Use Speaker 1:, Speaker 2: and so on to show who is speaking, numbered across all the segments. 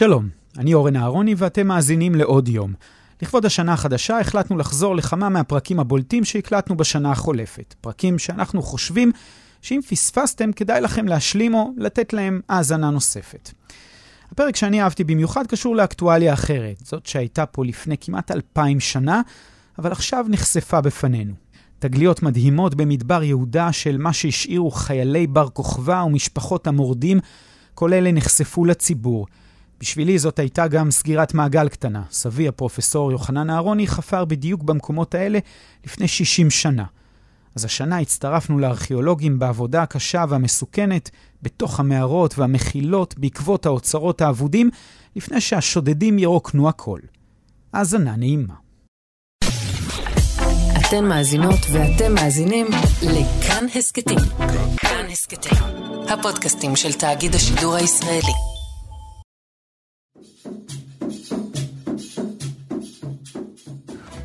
Speaker 1: שלום, אני אורן אהרוני ואתם מאזינים לעוד יום. לכבוד השנה החדשה החלטנו לחזור לכמה מהפרקים הבולטים שהקלטנו בשנה החולפת. פרקים שאנחנו חושבים שאם פספסתם כדאי לכם להשלים או לתת להם האזנה נוספת. הפרק שאני אהבתי במיוחד קשור לאקטואליה אחרת, זאת שהייתה פה לפני כמעט אלפיים שנה, אבל עכשיו נחשפה בפנינו. תגליות מדהימות במדבר יהודה של מה שהשאירו חיילי בר כוכבא ומשפחות המורדים, כל אלה נחשפו לציבור. בשבילי זאת הייתה גם סגירת מעגל קטנה. סבי, הפרופסור יוחנן אהרוני, חפר בדיוק במקומות האלה לפני 60 שנה. אז השנה הצטרפנו לארכיאולוגים בעבודה הקשה והמסוכנת בתוך המערות והמחילות בעקבות האוצרות האבודים, לפני שהשודדים ירוקנו הכל. האזנה נעימה.
Speaker 2: אתן מאזינות ואתם מאזינים כאן הסכתים. כאן הסכתים, הפודקאסטים של תאגיד השידור הישראלי.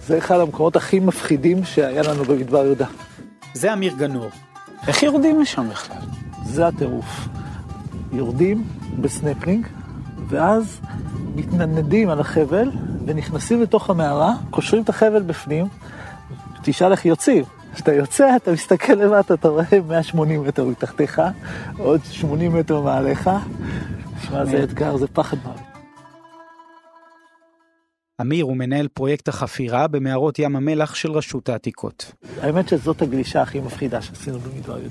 Speaker 3: זה אחד המקומות הכי מפחידים שהיה לנו במדבר יהודה.
Speaker 1: זה אמיר גנור. איך יורדים לשם בכלל?
Speaker 3: זה הטירוף. יורדים בסנפלינג, ואז מתנדנדים על החבל, ונכנסים לתוך המערה, קושרים את החבל בפנים, תשאל איך יוצאים. כשאתה יוצא, אתה מסתכל למטה, אתה רואה 180 מטר מתחתיך, עוד 80 מטר מעליך. תשמע, זה אתגר, זה פחד מוות.
Speaker 1: אמיר הוא מנהל פרויקט החפירה במערות ים המלח של רשות העתיקות.
Speaker 3: האמת שזאת הגלישה הכי מפחידה שעשינו במדבר היום.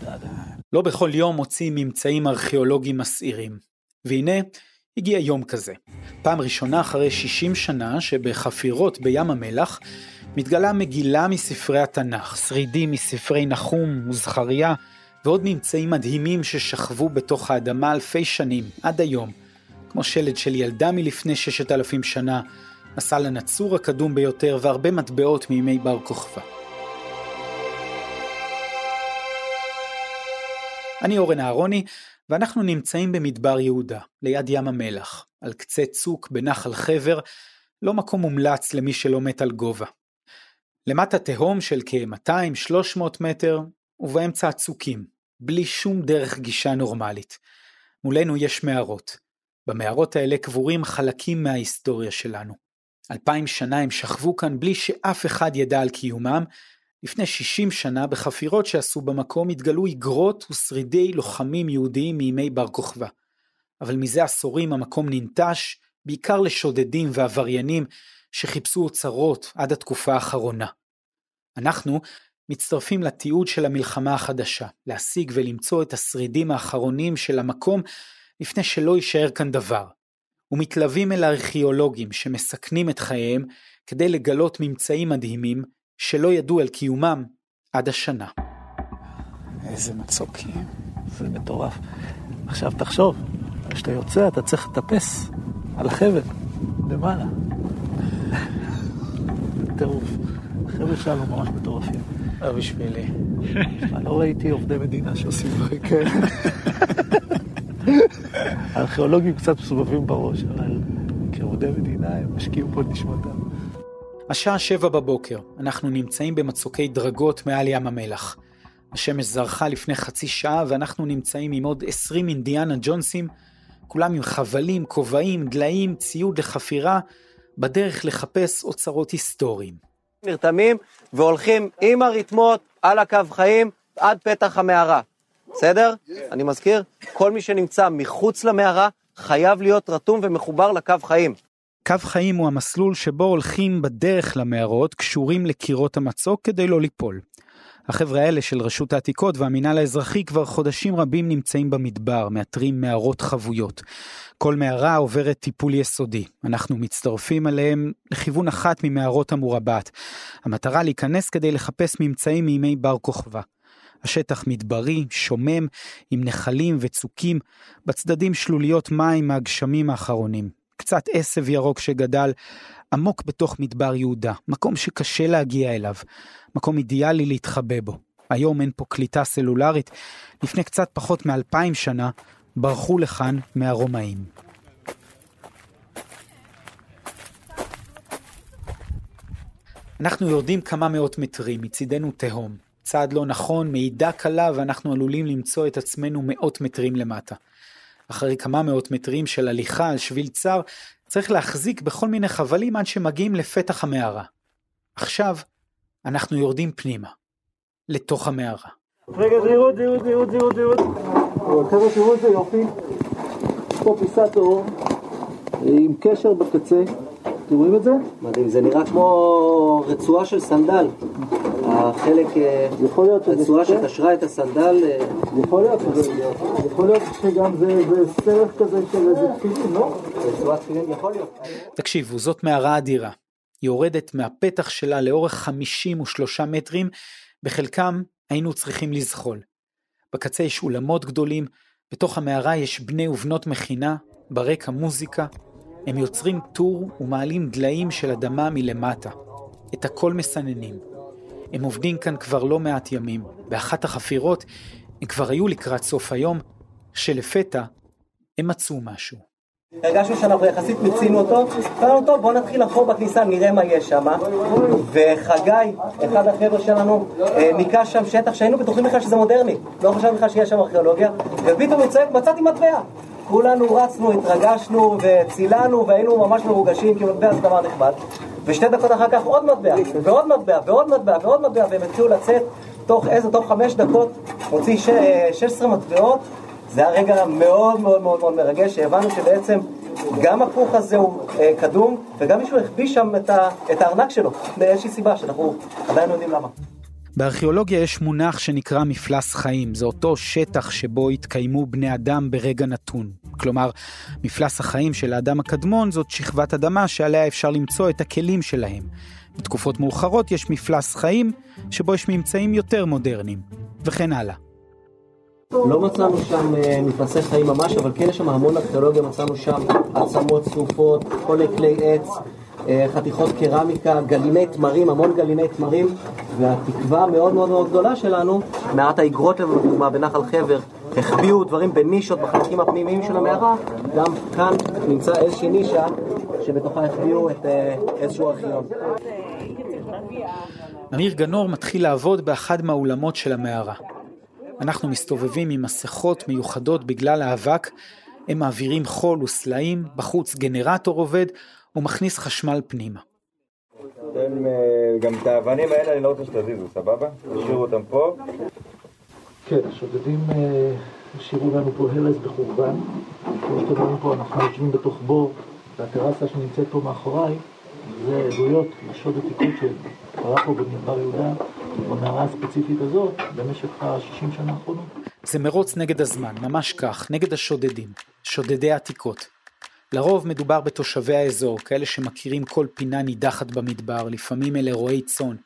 Speaker 1: לא בכל יום מוצאים ממצאים ארכיאולוגיים מסעירים. והנה, הגיע יום כזה. פעם ראשונה אחרי 60 שנה שבחפירות בים המלח מתגלה מגילה מספרי התנ"ך, שרידים מספרי נחום וזכריה, ועוד ממצאים מדהימים ששכבו בתוך האדמה אלפי שנים, עד היום, כמו שלד של ילדה מלפני ששת אלפים שנה, הסל הנצור הקדום ביותר והרבה מטבעות מימי בר כוכבא. אני אורן אהרוני, ואנחנו נמצאים במדבר יהודה, ליד ים המלח, על קצה צוק בנחל חבר, לא מקום מומלץ למי שלא מת על גובה. למטה תהום של כ-200-300 מטר, ובאמצע הצוקים, בלי שום דרך גישה נורמלית. מולנו יש מערות. במערות האלה קבורים חלקים מההיסטוריה שלנו. אלפיים שנה הם שכבו כאן בלי שאף אחד ידע על קיומם. לפני 60 שנה בחפירות שעשו במקום התגלו איגרות ושרידי לוחמים יהודיים מימי בר כוכבא. אבל מזה עשורים המקום ננטש, בעיקר לשודדים ועבריינים שחיפשו אוצרות עד התקופה האחרונה. אנחנו מצטרפים לתיעוד של המלחמה החדשה, להשיג ולמצוא את השרידים האחרונים של המקום לפני שלא יישאר כאן דבר. ומתלווים אל הארכיאולוגים שמסכנים את חייהם כדי לגלות ממצאים מדהימים שלא ידעו על קיומם עד השנה.
Speaker 3: איזה מצוקים. זה מטורף. עכשיו תחשוב, כשאתה יוצא אתה צריך לטפס על החבל, למעלה. טירוף. החבר'ה שלנו ממש מטורפים.
Speaker 1: לא בשבילי.
Speaker 3: לא ראיתי עובדי מדינה שעושים דברים כאלה. הארכיאולוגים קצת מסובבים בראש, אבל כעובדי מדינה הם משקיעים פה את נשמתם.
Speaker 1: השעה שבע בבוקר, אנחנו נמצאים במצוקי דרגות מעל ים המלח. השמש זרחה לפני חצי שעה ואנחנו נמצאים עם עוד עשרים אינדיאנה ג'ונסים, כולם עם חבלים, כובעים, דליים, ציוד לחפירה, בדרך לחפש אוצרות היסטוריים.
Speaker 4: נרתמים והולכים עם הרתמות על הקו חיים עד פתח המערה. בסדר? אני מזכיר, כל מי שנמצא מחוץ למערה חייב להיות רתום ומחובר לקו חיים.
Speaker 1: קו חיים הוא המסלול שבו הולכים בדרך למערות קשורים לקירות המצוק כדי לא ליפול. החבר'ה האלה של רשות העתיקות והמינהל האזרחי כבר חודשים רבים נמצאים במדבר, מאתרים מערות חבויות. כל מערה עוברת טיפול יסודי. אנחנו מצטרפים אליהם לכיוון אחת ממערות המורבעת. המטרה להיכנס כדי לחפש ממצאים מימי בר כוכבא. השטח מדברי, שומם, עם נחלים וצוקים, בצדדים שלוליות מים מהגשמים האחרונים. קצת עשב ירוק שגדל עמוק בתוך מדבר יהודה, מקום שקשה להגיע אליו, מקום אידיאלי להתחבא בו. היום אין פה קליטה סלולרית, לפני קצת פחות מאלפיים שנה ברחו לכאן מהרומאים. אנחנו יורדים כמה מאות מטרים, מצידנו תהום. צעד לא נכון, מעידה קלה ואנחנו עלולים למצוא את עצמנו מאות מטרים למטה. אחרי כמה מאות מטרים של הליכה על שביל צר, צריך להחזיק בכל מיני חבלים עד שמגיעים לפתח המערה. עכשיו, אנחנו יורדים פנימה, לתוך המערה.
Speaker 3: רגע, זהירות, זהירות, זהירות, זהירות, זהירות. חבר'ה, תראו את זה יופי. יש פה פיסת אור עם קשר בקצה. אתם רואים את זה?
Speaker 4: מדהים, זה נראה כמו רצועה של סנדל. החלק, אה,
Speaker 3: יכול להיות שזה...
Speaker 4: רצועה
Speaker 3: כן.
Speaker 4: שקשרה את הסנדל, אה,
Speaker 3: יכול להיות. יכול להיות שגם זה זה סרט כזה של איזה תפילין, לא?
Speaker 4: רצועת תפילין, יכול להיות.
Speaker 1: תקשיבו, זאת מערה אדירה. היא יורדת מהפתח שלה לאורך 53 מטרים, בחלקם היינו צריכים לזחול. בקצה יש אולמות גדולים, בתוך המערה יש בני ובנות מכינה, ברקע מוזיקה. הם יוצרים טור ומעלים דליים של אדמה מלמטה. את הכל מסננים. הם עובדים כאן כבר לא מעט ימים. באחת החפירות הם כבר היו לקראת סוף היום, שלפתע הם מצאו משהו.
Speaker 4: הרגשנו שאנחנו יחסית מיצינו אותו, אמרנו טוב בוא נתחיל לחפור בכניסה נראה מה יש שם וחגי, אחד החבר'ה שלנו, אה, ניקה שם שטח שהיינו בטוחים בכלל שזה מודרני לא חשבנו בכלל שיש שם ארכיאולוגיה ופתאום הוא צועק מצאתי מטבע כולנו רצנו, התרגשנו וצילנו והיינו ממש מרוגשים כי מטבע זה דבר נכבד ושתי דקות אחר כך עוד מטבע ועוד מטבע ועוד מטבע ועוד מטבע והם התחילו לצאת תוך איזה, תוך חמש דקות הוציא ש- 16 מטבעות זה היה רגע מאוד מאוד מאוד מאוד מרגש, שהבנו שבעצם גם הכוך הזה הוא אה, קדום, וגם מישהו החביא שם את, ה, את הארנק שלו, מאיזושהי סיבה שאנחנו עדיין לא יודעים למה.
Speaker 1: בארכיאולוגיה יש מונח שנקרא מפלס חיים, זה אותו שטח שבו התקיימו בני אדם ברגע נתון. כלומר, מפלס החיים של האדם הקדמון זאת שכבת אדמה שעליה אפשר למצוא את הכלים שלהם. בתקופות מאוחרות יש מפלס חיים, שבו יש ממצאים יותר מודרניים, וכן הלאה.
Speaker 4: לא מצאנו שם אה, מפלסי חיים ממש, אבל כן יש שם המון ארכיאולוגיה, מצאנו שם עצמות צרופות, כל כלי עץ, חתיכות קרמיקה, גליני תמרים, המון גליני תמרים, והתקווה המאוד מאוד מאוד גדולה שלנו, מעט האגרות לנו, לדוגמה, בנחל חבר, החביאו דברים בנישות בחלקים הפנימיים של המערה, גם כאן נמצא איזושהי נישה שבתוכה החביאו את אה, איזשהו ארכיון.
Speaker 1: אמיר גנור מתחיל לעבוד באחד מהאולמות של המערה. אנחנו מסתובבים עם מסכות מיוחדות בגלל האבק, הם מעבירים חול וסלעים, בחוץ גנרטור עובד, ומכניס חשמל פנימה.
Speaker 5: אתם, אה, גם את האבנים האלה אני לא רוצה שתזיזו, סבבה? תשאירו אותם פה.
Speaker 3: כן, השודדים אה, השאירו לנו פה הרס בחורבן. כמו שאתם רואים פה, אנחנו יושבים בתוך בור, והטרסה שנמצאת פה מאחוריי, זה עדויות לשוד עתיקות שקרה פה במדבר יהודה, במערה הספציפית הזאת, במשך ה-60 שנה האחרונות.
Speaker 1: זה מרוץ נגד הזמן, ממש כך, נגד השודדים, שודדי העתיקות. לרוב מדובר בתושבי האזור, כאלה שמכירים כל פינה נידחת במדבר, לפעמים אלה רועי צאן.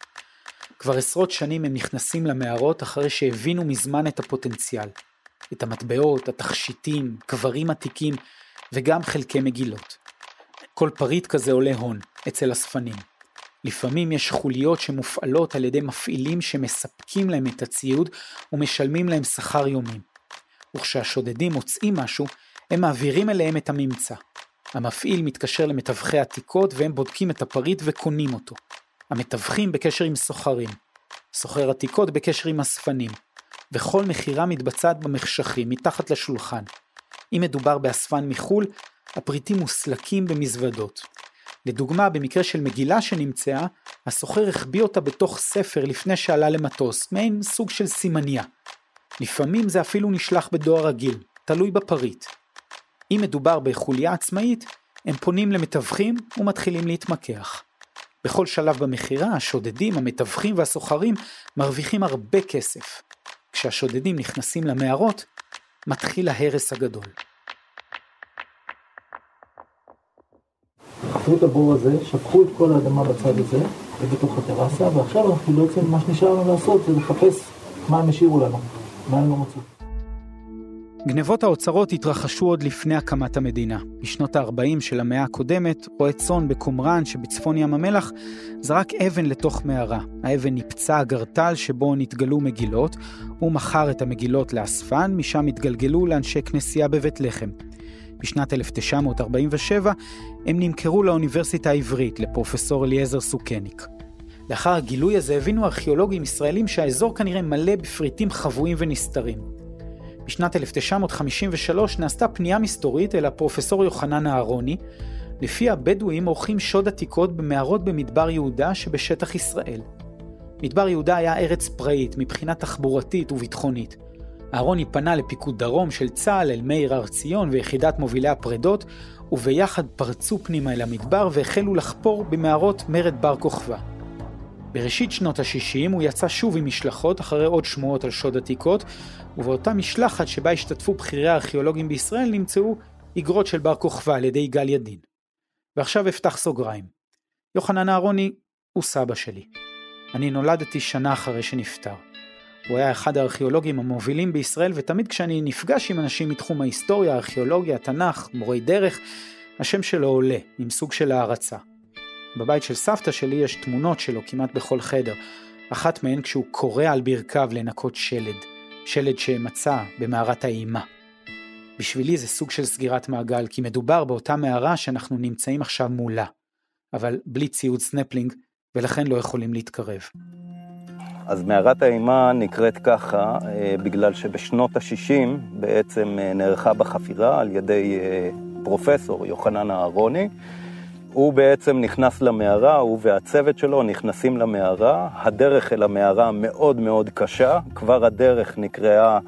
Speaker 1: כבר עשרות שנים הם נכנסים למערות אחרי שהבינו מזמן את הפוטנציאל. את המטבעות, התכשיטים, קברים עתיקים וגם חלקי מגילות. כל פריט כזה עולה הון, אצל אספנים. לפעמים יש חוליות שמופעלות על ידי מפעילים שמספקים להם את הציוד ומשלמים להם שכר יומי. וכשהשודדים מוצאים משהו, הם מעבירים אליהם את הממצא. המפעיל מתקשר למתווכי עתיקות והם בודקים את הפריט וקונים אותו. המתווכים בקשר עם סוחרים. סוחר עתיקות בקשר עם אספנים. וכל מכירה מתבצעת במחשכים, מתחת לשולחן. אם מדובר באספן מחו"ל, הפריטים מוסלקים במזוודות. לדוגמה, במקרה של מגילה שנמצאה, הסוחר החביא אותה בתוך ספר לפני שעלה למטוס, מעין סוג של סימניה. לפעמים זה אפילו נשלח בדואר רגיל, תלוי בפריט. אם מדובר בחוליה עצמאית, הם פונים למתווכים ומתחילים להתמקח. בכל שלב במכירה, השודדים, המתווכים והסוחרים מרוויחים הרבה כסף. כשהשודדים נכנסים למערות, מתחיל ההרס הגדול.
Speaker 3: חפרו את הבור הזה, שפכו את כל האדמה בצד הזה, ובתוך הטרסה, ועכשיו אנחנו בעצם, מה שנשאר לנו לעשות זה לחפש מה הם השאירו לנו, מה הם לא מצאו.
Speaker 1: גנבות האוצרות התרחשו עוד לפני הקמת המדינה. בשנות ה-40 של המאה הקודמת, רועה צאן בקומראן שבצפון ים המלח זרק אבן לתוך מערה. האבן ניפצה אגרטל שבו נתגלו מגילות, הוא מכר את המגילות לאספן, משם התגלגלו לאנשי כנסייה בבית לחם. בשנת 1947 הם נמכרו לאוניברסיטה העברית, לפרופסור אליעזר סוכניק. לאחר הגילוי הזה הבינו ארכיאולוגים ישראלים שהאזור כנראה מלא בפריטים חבויים ונסתרים. בשנת 1953 נעשתה פנייה מסתורית אל הפרופסור יוחנן אהרוני, לפיה הבדואים עורכים שוד עתיקות במערות במדבר יהודה שבשטח ישראל. מדבר יהודה היה ארץ פראית מבחינה תחבורתית וביטחונית. אהרוני פנה לפיקוד דרום של צה"ל אל מאיר הר ציון ויחידת מובילי הפרדות, וביחד פרצו פנימה אל המדבר והחלו לחפור במערות מרד בר כוכבא. בראשית שנות ה-60 הוא יצא שוב עם משלחות אחרי עוד שמועות על שוד עתיקות, ובאותה משלחת שבה השתתפו בכירי הארכיאולוגים בישראל נמצאו איגרות של בר כוכבא על ידי יגאל ידין. ועכשיו אפתח סוגריים. יוחנן אהרוני הוא סבא שלי. אני נולדתי שנה אחרי שנפטר. הוא היה אחד הארכיאולוגים המובילים בישראל, ותמיד כשאני נפגש עם אנשים מתחום ההיסטוריה, הארכיאולוגיה, התנ"ך, מורי דרך, השם שלו עולה, עם סוג של הערצה. בבית של סבתא שלי יש תמונות שלו כמעט בכל חדר, אחת מהן כשהוא כורע על ברכיו לנקות שלד, שלד שמצא במערת האימה. בשבילי זה סוג של סגירת מעגל, כי מדובר באותה מערה שאנחנו נמצאים עכשיו מולה, אבל בלי ציוד סנפלינג, ולכן לא יכולים להתקרב.
Speaker 6: אז מערת האימה נקראת ככה אה, בגלל שבשנות ה-60 בעצם אה, נערכה בחפירה על ידי אה, פרופסור יוחנן אהרוני. הוא בעצם נכנס למערה, הוא והצוות שלו נכנסים למערה. הדרך אל המערה מאוד מאוד קשה, כבר הדרך נקראה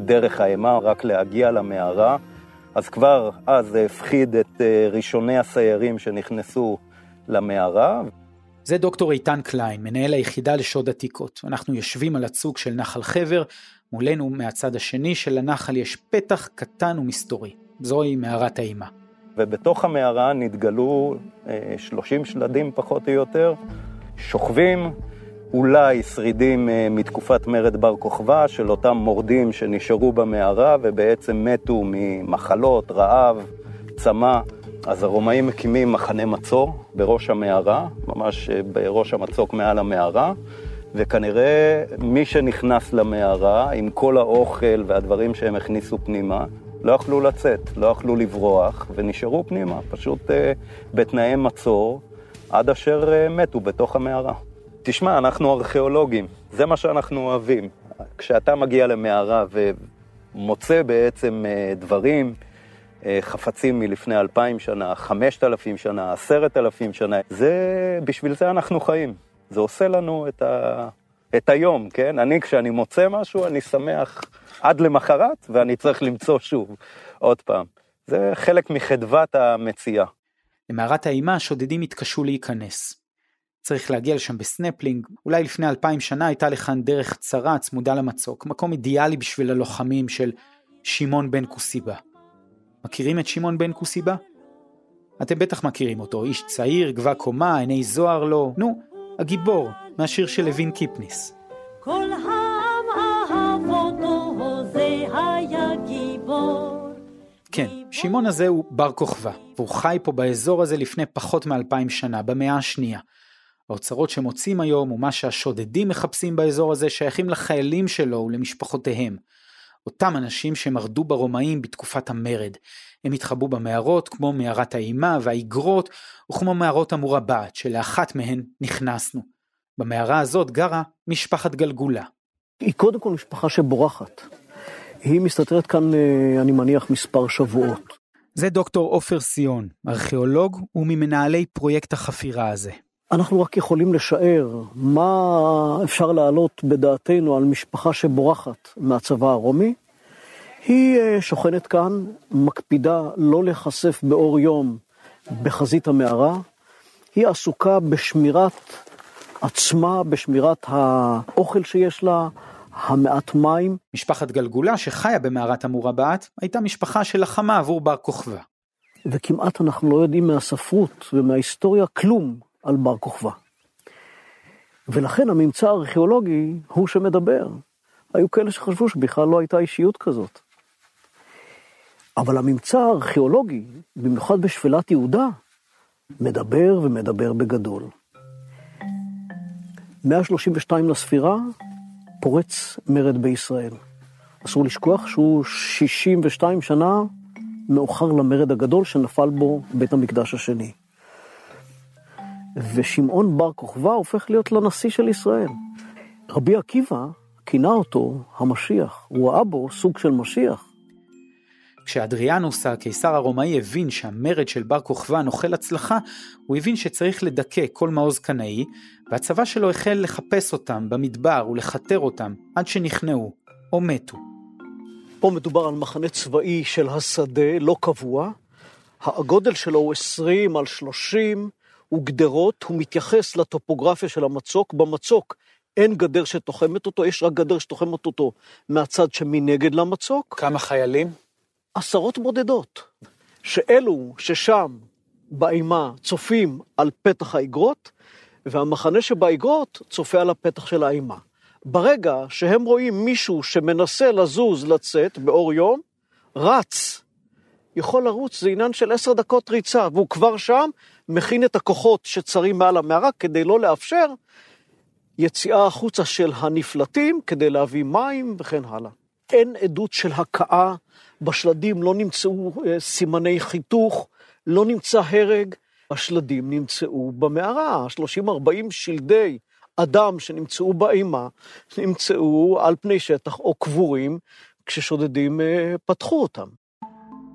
Speaker 6: דרך האימה, רק להגיע למערה. אז כבר אז זה הפחיד את ראשוני הסיירים שנכנסו למערה.
Speaker 1: זה דוקטור איתן קליין, מנהל היחידה לשוד עתיקות. אנחנו יושבים על הצוג של נחל חבר, מולנו מהצד השני של הנחל יש פתח קטן ומסתורי. זוהי מערת האימה.
Speaker 6: ובתוך המערה נתגלו אה, 30 שלדים פחות או יותר, שוכבים, אולי שרידים אה, מתקופת מרד בר כוכבא של אותם מורדים שנשארו במערה ובעצם מתו ממחלות, רעב, צמא. אז הרומאים מקימים מחנה מצור בראש המערה, ממש אה, בראש המצוק מעל המערה, וכנראה מי שנכנס למערה עם כל האוכל והדברים שהם הכניסו פנימה, לא יכלו לצאת, לא יכלו לברוח, ונשארו פנימה, פשוט אה, בתנאי מצור, עד אשר אה, מתו בתוך המערה. תשמע, אנחנו ארכיאולוגים, זה מה שאנחנו אוהבים. כשאתה מגיע למערה ומוצא בעצם אה, דברים, אה, חפצים מלפני אלפיים שנה, חמשת אלפים שנה, עשרת אלפים שנה. זה, בשביל זה אנחנו חיים. זה עושה לנו את, ה, את היום, כן? אני, כשאני מוצא משהו, אני שמח עד למחרת, ואני צריך למצוא שוב, עוד פעם. זה חלק מחדוות המציאה.
Speaker 1: למערת האימה השודדים התקשו להיכנס. צריך להגיע לשם בסנפלינג, אולי לפני אלפיים שנה הייתה לכאן דרך צרה צמודה למצוק, מקום אידיאלי בשביל הלוחמים של שמעון בן כוסיבה. מכירים את שמעון בן כוסיבה? אתם בטח מכירים אותו, איש צעיר, גבה קומה, עיני זוהר לו, נו, הגיבור, מהשיר של לוין קיפניס. כל העם אהב אותו, זה היה גיבור. כן, שמעון הזה הוא בר כוכבא, והוא חי פה באזור הזה לפני פחות מאלפיים שנה, במאה השנייה. האוצרות שמוצאים היום ומה שהשודדים מחפשים באזור הזה שייכים לחיילים שלו ולמשפחותיהם. אותם אנשים שמרדו ברומאים בתקופת המרד. הם התחבאו במערות כמו מערת האימה והאיגרות וכמו מערות המורבעת שלאחת מהן נכנסנו. במערה הזאת גרה משפחת גלגולה.
Speaker 7: היא קודם כל משפחה שבורחת. היא מסתתרת כאן, אה, אני מניח, מספר שבועות.
Speaker 1: זה דוקטור עופר סיון, ארכיאולוג וממנהלי פרויקט החפירה הזה.
Speaker 7: אנחנו רק יכולים לשער מה אפשר להעלות בדעתנו על משפחה שבורחת מהצבא הרומי. היא אה, שוכנת כאן, מקפידה לא להיחשף באור יום בחזית המערה. היא עסוקה בשמירת עצמה, בשמירת האוכל שיש לה, המעט מים.
Speaker 1: משפחת גלגולה שחיה במערת המורבעת הייתה משפחה שלחמה עבור בר כוכבא.
Speaker 7: וכמעט אנחנו לא יודעים מהספרות ומההיסטוריה כלום על בר כוכבא. ולכן הממצא הארכיאולוגי הוא שמדבר. היו כאלה שחשבו שבכלל לא הייתה אישיות כזאת. אבל הממצא הארכיאולוגי, במיוחד בשפלת יהודה, מדבר ומדבר בגדול. 132 לספירה, פורץ מרד בישראל. אסור לשכוח שהוא 62 שנה מאוחר למרד הגדול שנפל בו בית המקדש השני. ושמעון בר כוכבא הופך להיות לנשיא של ישראל. רבי עקיבא כינה אותו המשיח, הוא ראה בו סוג של משיח.
Speaker 1: כשאדריאנוס הקיסר הרומאי הבין שהמרד של בר כוכבא נוחל הצלחה, הוא הבין שצריך לדכא כל מעוז קנאי, והצבא שלו החל לחפש אותם במדבר ולכתר אותם עד שנכנעו או מתו.
Speaker 7: פה מדובר על מחנה צבאי של השדה, לא קבוע. הגודל שלו הוא 20 על 30, הוא גדרות, הוא מתייחס לטופוגרפיה של המצוק. במצוק אין גדר שתוחמת אותו, יש רק גדר שתוחמת אותו מהצד שמנגד למצוק.
Speaker 1: כמה חיילים?
Speaker 7: עשרות בודדות, שאלו ששם באימה צופים על פתח האגרות, והמחנה שבאגרות צופה על הפתח של האימה. ברגע שהם רואים מישהו שמנסה לזוז, לצאת באור יום, רץ. יכול לרוץ, זה עניין של עשר דקות ריצה, והוא כבר שם מכין את הכוחות שצרים מעל המערה כדי לא לאפשר יציאה החוצה של הנפלטים, כדי להביא מים וכן הלאה. אין עדות של הכאה, בשלדים לא נמצאו אה, סימני חיתוך, לא נמצא הרג, השלדים נמצאו במערה, 30-40 שלדי אדם שנמצאו באימה, נמצאו על פני שטח או קבורים כששודדים אה, פתחו אותם.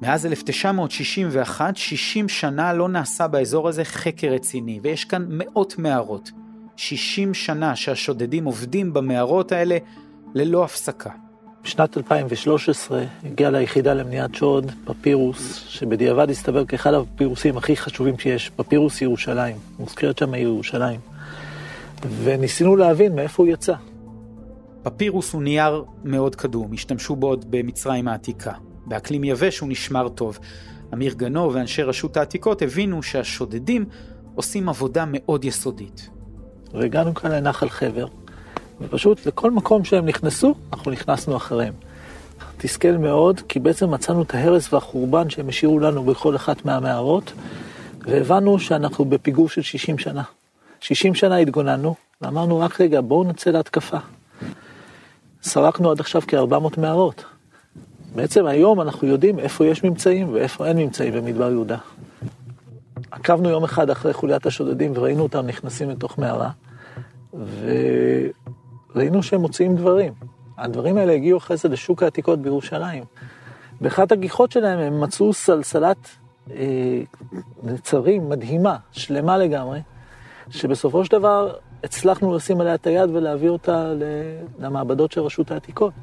Speaker 1: מאז 1961, 60 שנה לא נעשה באזור הזה חקר רציני, ויש כאן מאות מערות. 60 שנה שהשודדים עובדים במערות האלה ללא הפסקה.
Speaker 3: בשנת 2013 הגיע ליחידה למניעת שוד פפירוס, שבדיעבד הסתבר כאחד הפפירוסים הכי חשובים שיש, פפירוס ירושלים, מוזכרת שם ירושלים. וניסינו להבין מאיפה הוא יצא.
Speaker 1: פפירוס הוא נייר מאוד קדום, השתמשו בו עוד במצרים העתיקה. באקלים יבש הוא נשמר טוב. אמיר גנו ואנשי רשות העתיקות הבינו שהשודדים עושים עבודה מאוד יסודית.
Speaker 3: והגענו כאן לנחל חבר, ופשוט לכל מקום שהם נכנסו, אנחנו נכנסנו אחריהם. תסכל מאוד, כי בעצם מצאנו את ההרס והחורבן שהם השאירו לנו בכל אחת מהמערות, והבנו שאנחנו בפיגור של 60 שנה. 60 שנה התגוננו, ואמרנו רק רגע, בואו נצא להתקפה. סרקנו עד עכשיו כ-400 מערות. בעצם היום אנחנו יודעים איפה יש ממצאים ואיפה אין ממצאים במדבר יהודה. עקבנו יום אחד אחרי חוליית השודדים וראינו אותם נכנסים לתוך מערה, וראינו שהם מוציאים דברים. הדברים האלה הגיעו אחרי זה לשוק העתיקות בירושלים. באחת הגיחות שלהם הם מצאו סלסלת אה, נצרים מדהימה, שלמה לגמרי, שבסופו של דבר הצלחנו לשים עליה את היד ולהעביר אותה למעבדות של רשות העתיקות.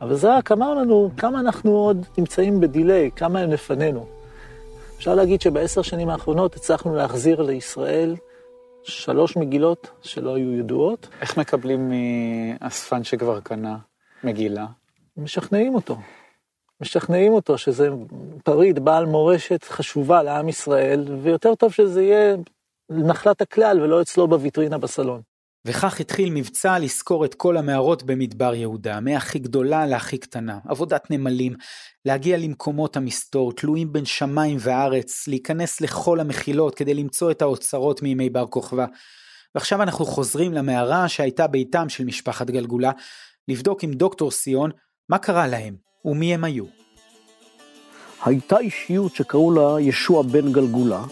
Speaker 3: אבל זה רק אמר לנו כמה אנחנו עוד נמצאים בדיליי, כמה הם לפנינו. אפשר להגיד שבעשר שנים האחרונות הצלחנו להחזיר לישראל שלוש מגילות שלא היו ידועות.
Speaker 1: איך מקבלים מאספן שכבר קנה מגילה?
Speaker 3: משכנעים אותו. משכנעים אותו שזה פריט בעל מורשת חשובה לעם ישראל, ויותר טוב שזה יהיה נחלת הכלל ולא אצלו בוויטרינה בסלון.
Speaker 1: וכך התחיל מבצע לזכור את כל המערות במדבר יהודה, מהכי גדולה להכי קטנה, עבודת נמלים, להגיע למקומות המסתור, תלויים בין שמיים וארץ, להיכנס לכל המחילות כדי למצוא את האוצרות מימי בר כוכבא. ועכשיו אנחנו חוזרים למערה שהייתה ביתם של משפחת גלגולה, לבדוק עם דוקטור סיון מה קרה להם ומי הם היו.
Speaker 7: הייתה אישיות שקראו לה ישוע בן גלגולה,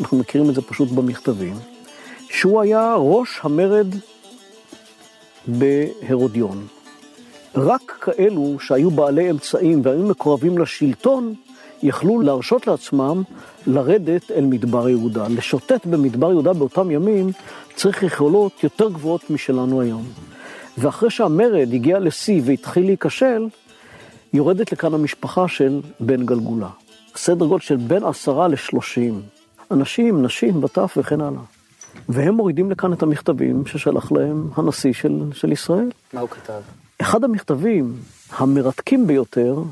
Speaker 7: אנחנו מכירים את זה פשוט במכתבים, שהוא היה ראש המרד בהרודיון. רק כאלו שהיו בעלי אמצעים והיו מקורבים לשלטון, יכלו להרשות לעצמם לרדת אל מדבר יהודה. לשוטט במדבר יהודה באותם ימים צריך יכולות יותר גבוהות משלנו היום. ואחרי שהמרד הגיע לשיא והתחיל להיכשל, יורדת לכאן המשפחה של בן גלגולה. סדר גודל של בין עשרה לשלושים. אנשים, נשים, בטף וכן הלאה. והם מורידים לכאן את המכתבים ששלח להם הנשיא של, של ישראל.
Speaker 1: מה הוא כתב?
Speaker 7: אחד המכתבים המרתקים ביותר,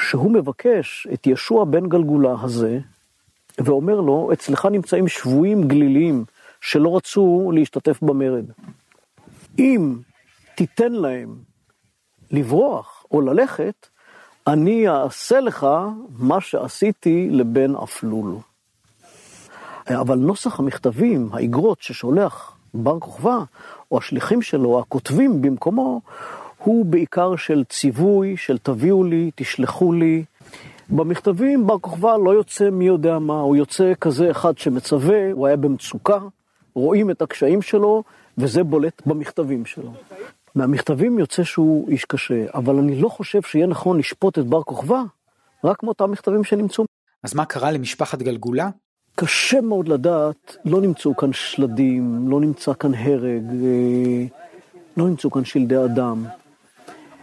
Speaker 7: שהוא מבקש את ישוע בן גלגולה הזה, ואומר לו, אצלך נמצאים שבויים גליליים שלא רצו להשתתף במרד. אם תיתן להם לברוח או ללכת, אני אעשה לך מה שעשיתי לבן אפלול. אבל נוסח המכתבים, האגרות ששולח בר כוכבא, או השליחים שלו, הכותבים במקומו, הוא בעיקר של ציווי, של תביאו לי, תשלחו לי. במכתבים בר כוכבא לא יוצא מי יודע מה, הוא יוצא כזה אחד שמצווה, הוא היה במצוקה, רואים את הקשיים שלו, וזה בולט במכתבים שלו. מהמכתבים יוצא שהוא איש קשה, אבל אני לא חושב שיהיה נכון לשפוט את בר כוכבא רק מאותם מכתבים שנמצאו.
Speaker 1: אז מה קרה למשפחת גלגולה?
Speaker 7: קשה מאוד לדעת, לא נמצאו כאן שלדים, לא נמצא כאן הרג, אה, לא נמצאו כאן שלדי אדם.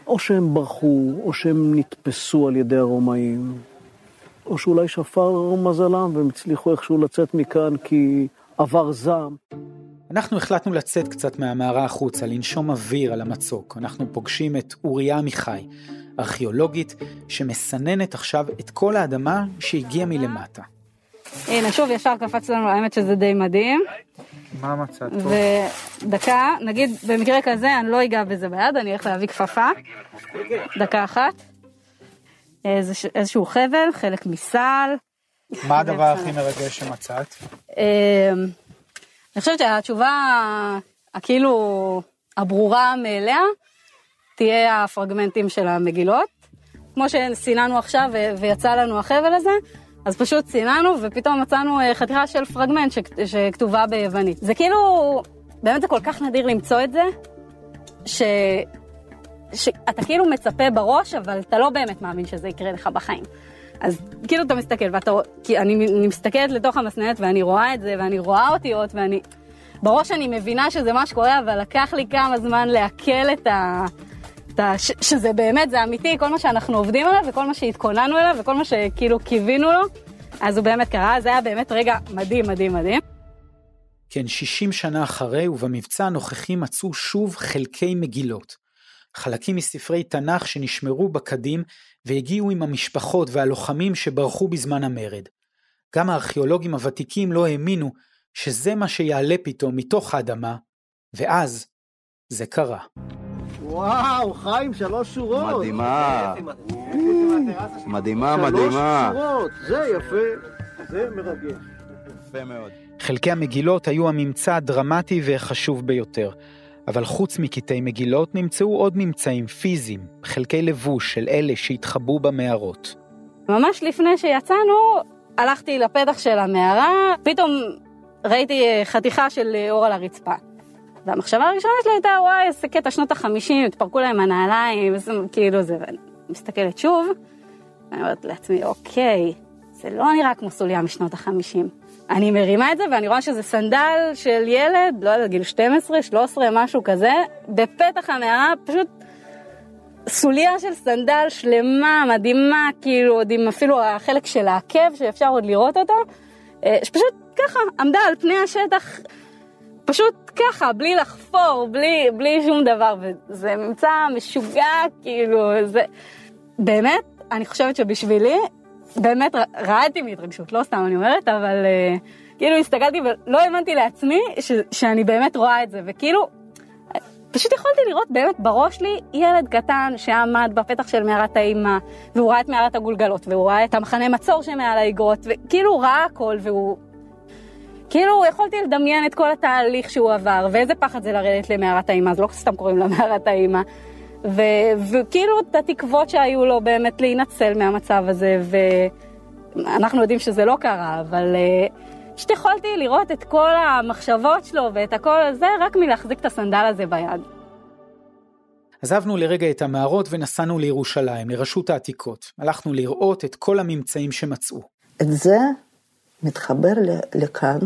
Speaker 7: או שהם ברחו, או שהם נתפסו על ידי הרומאים, או שאולי שפר מזלם והם הצליחו איכשהו לצאת מכאן כי עבר זעם.
Speaker 1: אנחנו החלטנו לצאת קצת מהמערה החוצה, לנשום אוויר על המצוק. אנחנו פוגשים את אוריה עמיחי, ארכיאולוגית שמסננת עכשיו את כל האדמה שהגיעה מלמטה.
Speaker 8: הנה, שוב ישר קפץ לנו, האמת שזה די מדהים.
Speaker 1: מה המצב?
Speaker 8: ודקה, נגיד במקרה כזה אני לא אגע בזה ביד, אני אלך להביא כפפה. דקה אחת. איז, איזשהו חבל, חלק מסל.
Speaker 1: מה הדבר הכי מרגש שמצאת?
Speaker 8: אמ, אני חושבת שהתשובה הכאילו הברורה מאליה תהיה הפרגמנטים של המגילות. כמו שסיננו עכשיו ויצא לנו החבל הזה, אז פשוט סיננו ופתאום מצאנו אה, חתיכה של פרגמנט שכתובה ביוונית. זה כאילו, באמת זה כל כך נדיר למצוא את זה, ש... שאתה כאילו מצפה בראש, אבל אתה לא באמת מאמין שזה יקרה לך בחיים. אז כאילו אתה מסתכל, ואתה, כי אני, אני מסתכלת לתוך המסננת ואני רואה את זה, ואני רואה אותיות, ואני... בראש אני מבינה שזה מה שקורה, אבל לקח לי כמה זמן לעכל את ה... ש, שזה באמת, זה אמיתי, כל מה שאנחנו עובדים עליו, וכל מה שהתכוננו אליו, וכל מה שכאילו קיווינו לו, אז הוא באמת קרה, זה היה באמת רגע מדהים, מדהים, מדהים.
Speaker 1: כן, 60 שנה אחרי, ובמבצע הנוכחי מצאו שוב חלקי מגילות. חלקים מספרי תנ"ך שנשמרו בקדים והגיעו עם המשפחות והלוחמים שברחו בזמן המרד. גם הארכיאולוגים הוותיקים לא האמינו שזה מה שיעלה פתאום מתוך האדמה, ואז זה קרה.
Speaker 7: וואו, חיים, שלוש שורות.
Speaker 6: מדהימה. מדהימה, מדהימה.
Speaker 7: שלוש שורות, זה יפה, זה מרגש.
Speaker 6: יפה מאוד.
Speaker 1: חלקי המגילות היו הממצא הדרמטי והחשוב ביותר. אבל חוץ מקטעי מגילות נמצאו עוד ממצאים פיזיים, חלקי לבוש של אלה שהתחבאו במערות.
Speaker 8: ממש לפני שיצאנו, הלכתי לפתח של המערה, פתאום ראיתי אה, חתיכה של אה, אור על הרצפה. והמחשבה הראשונה שלי הייתה, וואי, איזה קטע שנות החמישים, התפרקו להם הנעליים, כאילו זה, ואני מסתכלת שוב, ואני אומרת לעצמי, אוקיי, זה לא נראה כמו סוליה משנות החמישים. אני מרימה את זה ואני רואה שזה סנדל של ילד, לא יודעת, גיל 12, 13, משהו כזה, בפתח המערה, פשוט סוליה של סנדל שלמה, מדהימה, כאילו, עוד עם אפילו החלק של העקב שאפשר עוד לראות אותו, אה, שפשוט ככה עמדה על פני השטח, פשוט ככה, בלי לחפור, בלי, בלי שום דבר, וזה ממצא משוגע, כאילו, זה... באמת, אני חושבת שבשבילי, באמת רעדתי מהתרגשות, לא סתם אני אומרת, אבל uh, כאילו הסתכלתי ולא האמנתי לעצמי ש, שאני באמת רואה את זה, וכאילו, פשוט יכולתי לראות באמת בראש לי ילד קטן שעמד בפתח של מערת האימה, והוא ראה את מערת הגולגלות, והוא ראה את המחנה מצור שמעל האגרות, וכאילו הוא ראה הכל, והוא... כאילו יכולתי לדמיין את כל התהליך שהוא עבר, ואיזה פחד זה לרדת למערת האימה, אז לא סתם קוראים לה מערת האימה. ו- וכאילו את התקוות שהיו לו באמת להינצל מהמצב הזה, ואנחנו יודעים שזה לא קרה, אבל אה, פשוט יכולתי לראות את כל המחשבות שלו ואת הכל הזה רק מלהחזיק את הסנדל הזה ביד.
Speaker 1: עזבנו לרגע את המערות ונסענו לירושלים, לרשות העתיקות. הלכנו לראות את כל הממצאים שמצאו.
Speaker 9: את זה מתחבר לכאן.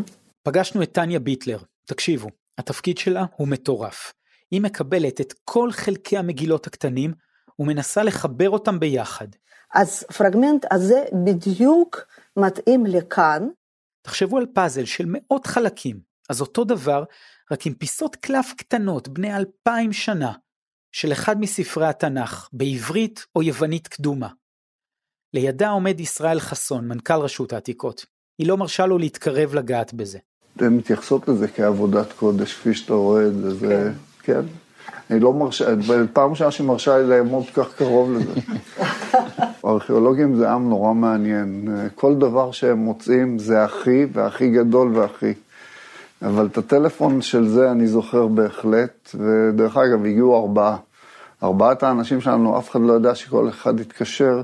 Speaker 1: פגשנו את טניה ביטלר. תקשיבו, התפקיד שלה הוא מטורף. היא מקבלת את כל חלקי המגילות הקטנים ומנסה לחבר אותם ביחד.
Speaker 9: אז פרגמנט הזה בדיוק מתאים לכאן.
Speaker 1: תחשבו על פאזל של מאות חלקים, אז אותו דבר, רק עם פיסות קלף קטנות בני אלפיים שנה, של אחד מספרי התנ"ך, בעברית או יוונית קדומה. לידה עומד ישראל חסון, מנכ"ל רשות העתיקות. היא לא מרשה לו להתקרב לגעת בזה.
Speaker 10: אתן מתייחסות לזה כעבודת קודש, כפי שאתה רואה את זה, זה... כן. אני לא מרשה, פעם ראשונה שמרשה לי לעמוד כל כך קרוב לזה. הארכיאולוגים זה עם נורא מעניין. כל דבר שהם מוצאים זה הכי והכי גדול והכי. אבל את הטלפון של זה אני זוכר בהחלט, ודרך אגב, הגיעו ארבעה. ארבעת האנשים שלנו, אף אחד לא יודע שכל אחד יתקשר,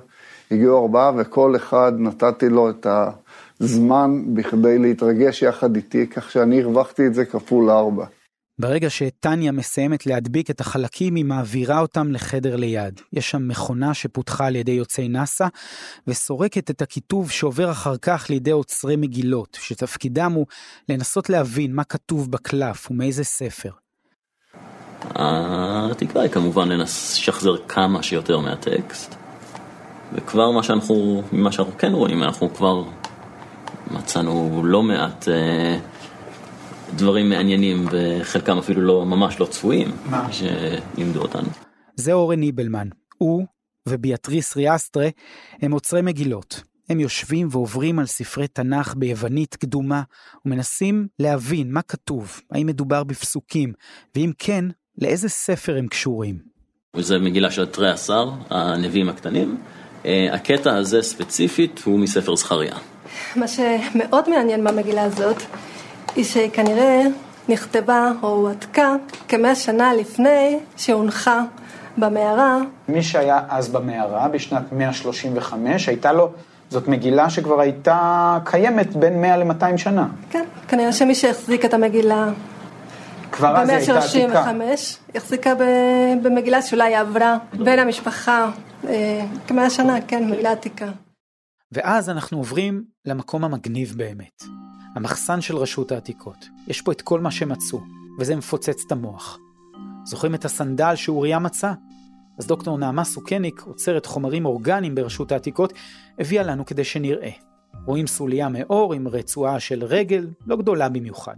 Speaker 10: הגיעו ארבעה וכל אחד נתתי לו את הזמן בכדי להתרגש יחד איתי, כך שאני הרווחתי את זה כפול ארבע.
Speaker 1: ברגע שטניה מסיימת להדביק את החלקים, היא מעבירה אותם לחדר ליד. יש שם מכונה שפותחה על ידי יוצאי נאסא, וסורקת את הכיתוב שעובר אחר כך לידי עוצרי מגילות, שתפקידם הוא לנסות להבין מה כתוב בקלף ומאיזה ספר.
Speaker 11: התקווה היא כמובן לשחזר כמה שיותר מהטקסט, וכבר מה שאנחנו, ממה שאנחנו כן רואים, אנחנו כבר מצאנו לא מעט... אה, דברים מעניינים וחלקם אפילו לא, ממש לא צפויים, מה? שלימדו אותנו.
Speaker 1: זה אורן ניבלמן. הוא וביאטריס ריאסטרה הם עוצרי מגילות. הם יושבים ועוברים על ספרי תנ"ך ביוונית קדומה ומנסים להבין מה כתוב, האם מדובר בפסוקים, ואם כן, לאיזה ספר הם קשורים.
Speaker 11: וזה מגילה של תרי עשר, הנביאים הקטנים. אה, הקטע הזה ספציפית הוא מספר זכריה.
Speaker 12: מה שמאוד מעניין במגילה הזאת היא שכנראה נכתבה או הועתקה כמאה שנה לפני שהונחה במערה.
Speaker 1: מי שהיה אז במערה בשנת 135, הייתה לו, זאת מגילה שכבר הייתה קיימת בין 100 ל-200 שנה.
Speaker 12: כן, כנראה שמי שהחזיק את המגילה
Speaker 1: כבר אז היא הייתה עתיקה.
Speaker 12: החזיקה במגילה שאולי עברה בין המשפחה אה, כמאה שנה, כן, מגילה עתיקה.
Speaker 1: ואז אנחנו עוברים למקום המגניב באמת. המחסן של רשות העתיקות. יש פה את כל מה שמצאו, וזה מפוצץ את המוח. זוכרים את הסנדל שאוריה מצא? אז דוקטור נעמה סוכניק, עוצרת חומרים אורגניים ברשות העתיקות, הביאה לנו כדי שנראה. רואים סוליה מאור עם רצועה של רגל, לא גדולה במיוחד.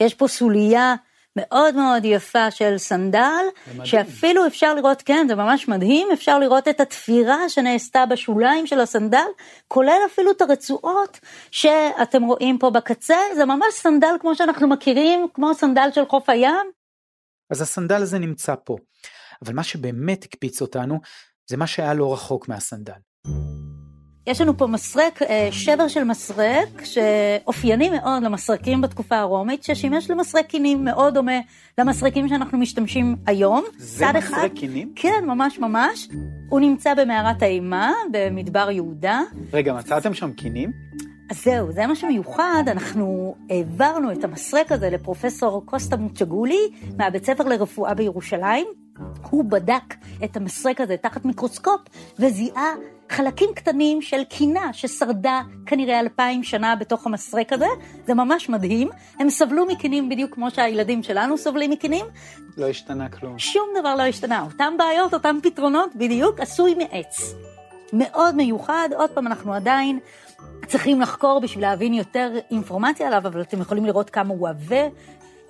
Speaker 13: יש פה סוליה מאוד מאוד יפה של סנדל, שאפילו אפשר לראות, כן, זה ממש מדהים, אפשר לראות את התפירה שנעשתה בשוליים של הסנדל, כולל אפילו את הרצועות שאתם רואים פה בקצה, זה ממש סנדל כמו שאנחנו מכירים, כמו סנדל של חוף הים.
Speaker 1: אז הסנדל הזה נמצא פה, אבל מה שבאמת הקפיץ אותנו, זה מה שהיה לא רחוק מהסנדל.
Speaker 13: יש לנו פה מסרק, אה, שבר של מסרק, שאופייני מאוד למסרקים בתקופה הרומית, ששימש למסרק קינים מאוד דומה למסרקים שאנחנו משתמשים היום.
Speaker 1: זה מסרק קינים?
Speaker 13: כן, ממש ממש. הוא נמצא במערת האימה, במדבר יהודה.
Speaker 1: רגע, מצאתם שם קינים?
Speaker 13: אז זהו, זה מה שמיוחד, אנחנו העברנו את המסרק הזה לפרופסור קוסטה מוצ'גולי, מהבית ספר לרפואה בירושלים. הוא בדק את המסרק הזה תחת מיקרוסקופ וזיהה חלקים קטנים של קינה ששרדה כנראה אלפיים שנה בתוך המסרק הזה, זה ממש מדהים. הם סבלו מקינים בדיוק כמו שהילדים שלנו סובלים מקינים.
Speaker 1: לא השתנה כלום.
Speaker 13: שום דבר לא השתנה, אותם בעיות, אותם פתרונות, בדיוק, עשוי מעץ. מאוד מיוחד, עוד פעם, אנחנו עדיין צריכים לחקור בשביל להבין יותר אינפורמציה עליו, אבל אתם יכולים לראות כמה הוא עבה,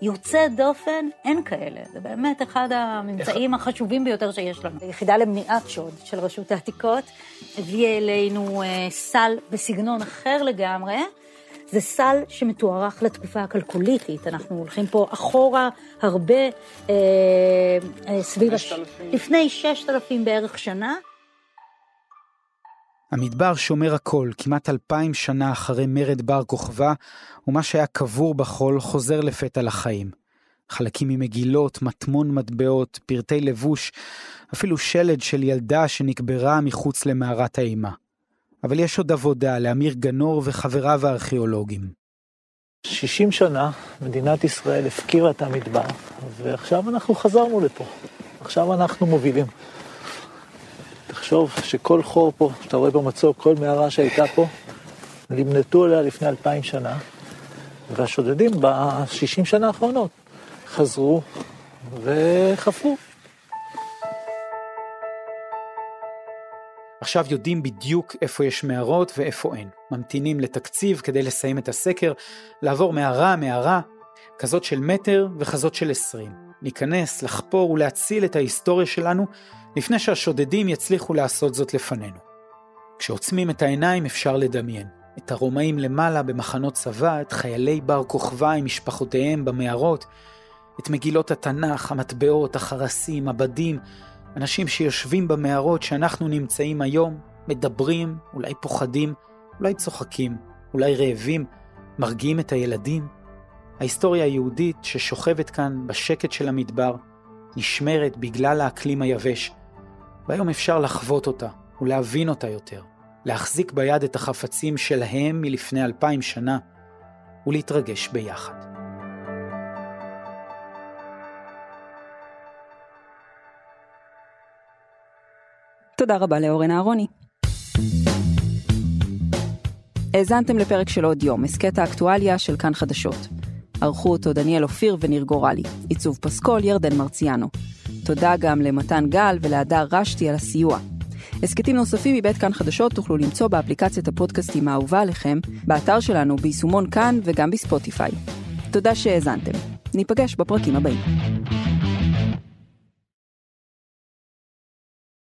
Speaker 13: יוצא דופן, אין כאלה. זה באמת אחד הממצאים איך... החשובים ביותר שיש לנו. היחידה למניעת שוד של רשות העתיקות הביאה אלינו אה, סל בסגנון אחר לגמרי. זה סל שמתוארך לתקופה הכלכוליתית. אנחנו הולכים פה אחורה הרבה, אה, אה, סביב... הש... לפני ששת אלפים בערך שנה.
Speaker 1: המדבר שומר הכל, כמעט אלפיים שנה אחרי מרד בר כוכבא, ומה שהיה קבור בחול חוזר לפתע לחיים. חלקים ממגילות, מטמון מטבעות, פרטי לבוש, אפילו שלד של ילדה שנקברה מחוץ למערת האימה. אבל יש עוד עבודה לאמיר גנור וחבריו הארכיאולוגים.
Speaker 3: 60 שנה מדינת ישראל הפקירה את המדבר, ועכשיו אנחנו חזרנו לפה. עכשיו אנחנו מובילים. תחשוב שכל חור פה, שאתה רואה במצוק, כל מערה שהייתה פה, נמנטו עליה לפני אלפיים שנה, והשודדים בשישים שנה האחרונות חזרו וחפרו.
Speaker 1: עכשיו יודעים בדיוק איפה יש מערות ואיפה אין. ממתינים לתקציב כדי לסיים את הסקר, לעבור מערה מערה, כזאת של מטר וכזאת של עשרים. להיכנס, לחפור ולהציל את ההיסטוריה שלנו לפני שהשודדים יצליחו לעשות זאת לפנינו. כשעוצמים את העיניים אפשר לדמיין. את הרומאים למעלה במחנות צבא, את חיילי בר כוכבא עם משפחותיהם במערות, את מגילות התנ"ך, המטבעות, החרסים, הבדים, אנשים שיושבים במערות שאנחנו נמצאים היום, מדברים, אולי פוחדים, אולי צוחקים, אולי רעבים, מרגיעים את הילדים. ההיסטוריה היהודית ששוכבת כאן בשקט של המדבר, נשמרת בגלל האקלים היבש, והיום אפשר לחוות אותה ולהבין אותה יותר, להחזיק ביד את החפצים שלהם מלפני אלפיים שנה ולהתרגש ביחד.
Speaker 14: תודה רבה לאורן אהרוני. האזנתם לפרק של עוד יום, הסכת האקטואליה של כאן חדשות. ערכו אותו דניאל אופיר וניר גורלי, עיצוב פסקול ירדן מרציאנו. תודה גם למתן גל ולהדר רשתי על הסיוע. הסכתים נוספים מבית כאן חדשות תוכלו למצוא באפליקציית הפודקאסטים האהובה עליכם, באתר שלנו, ביישומון כאן וגם בספוטיפיי. תודה שהאזנתם. ניפגש בפרקים הבאים.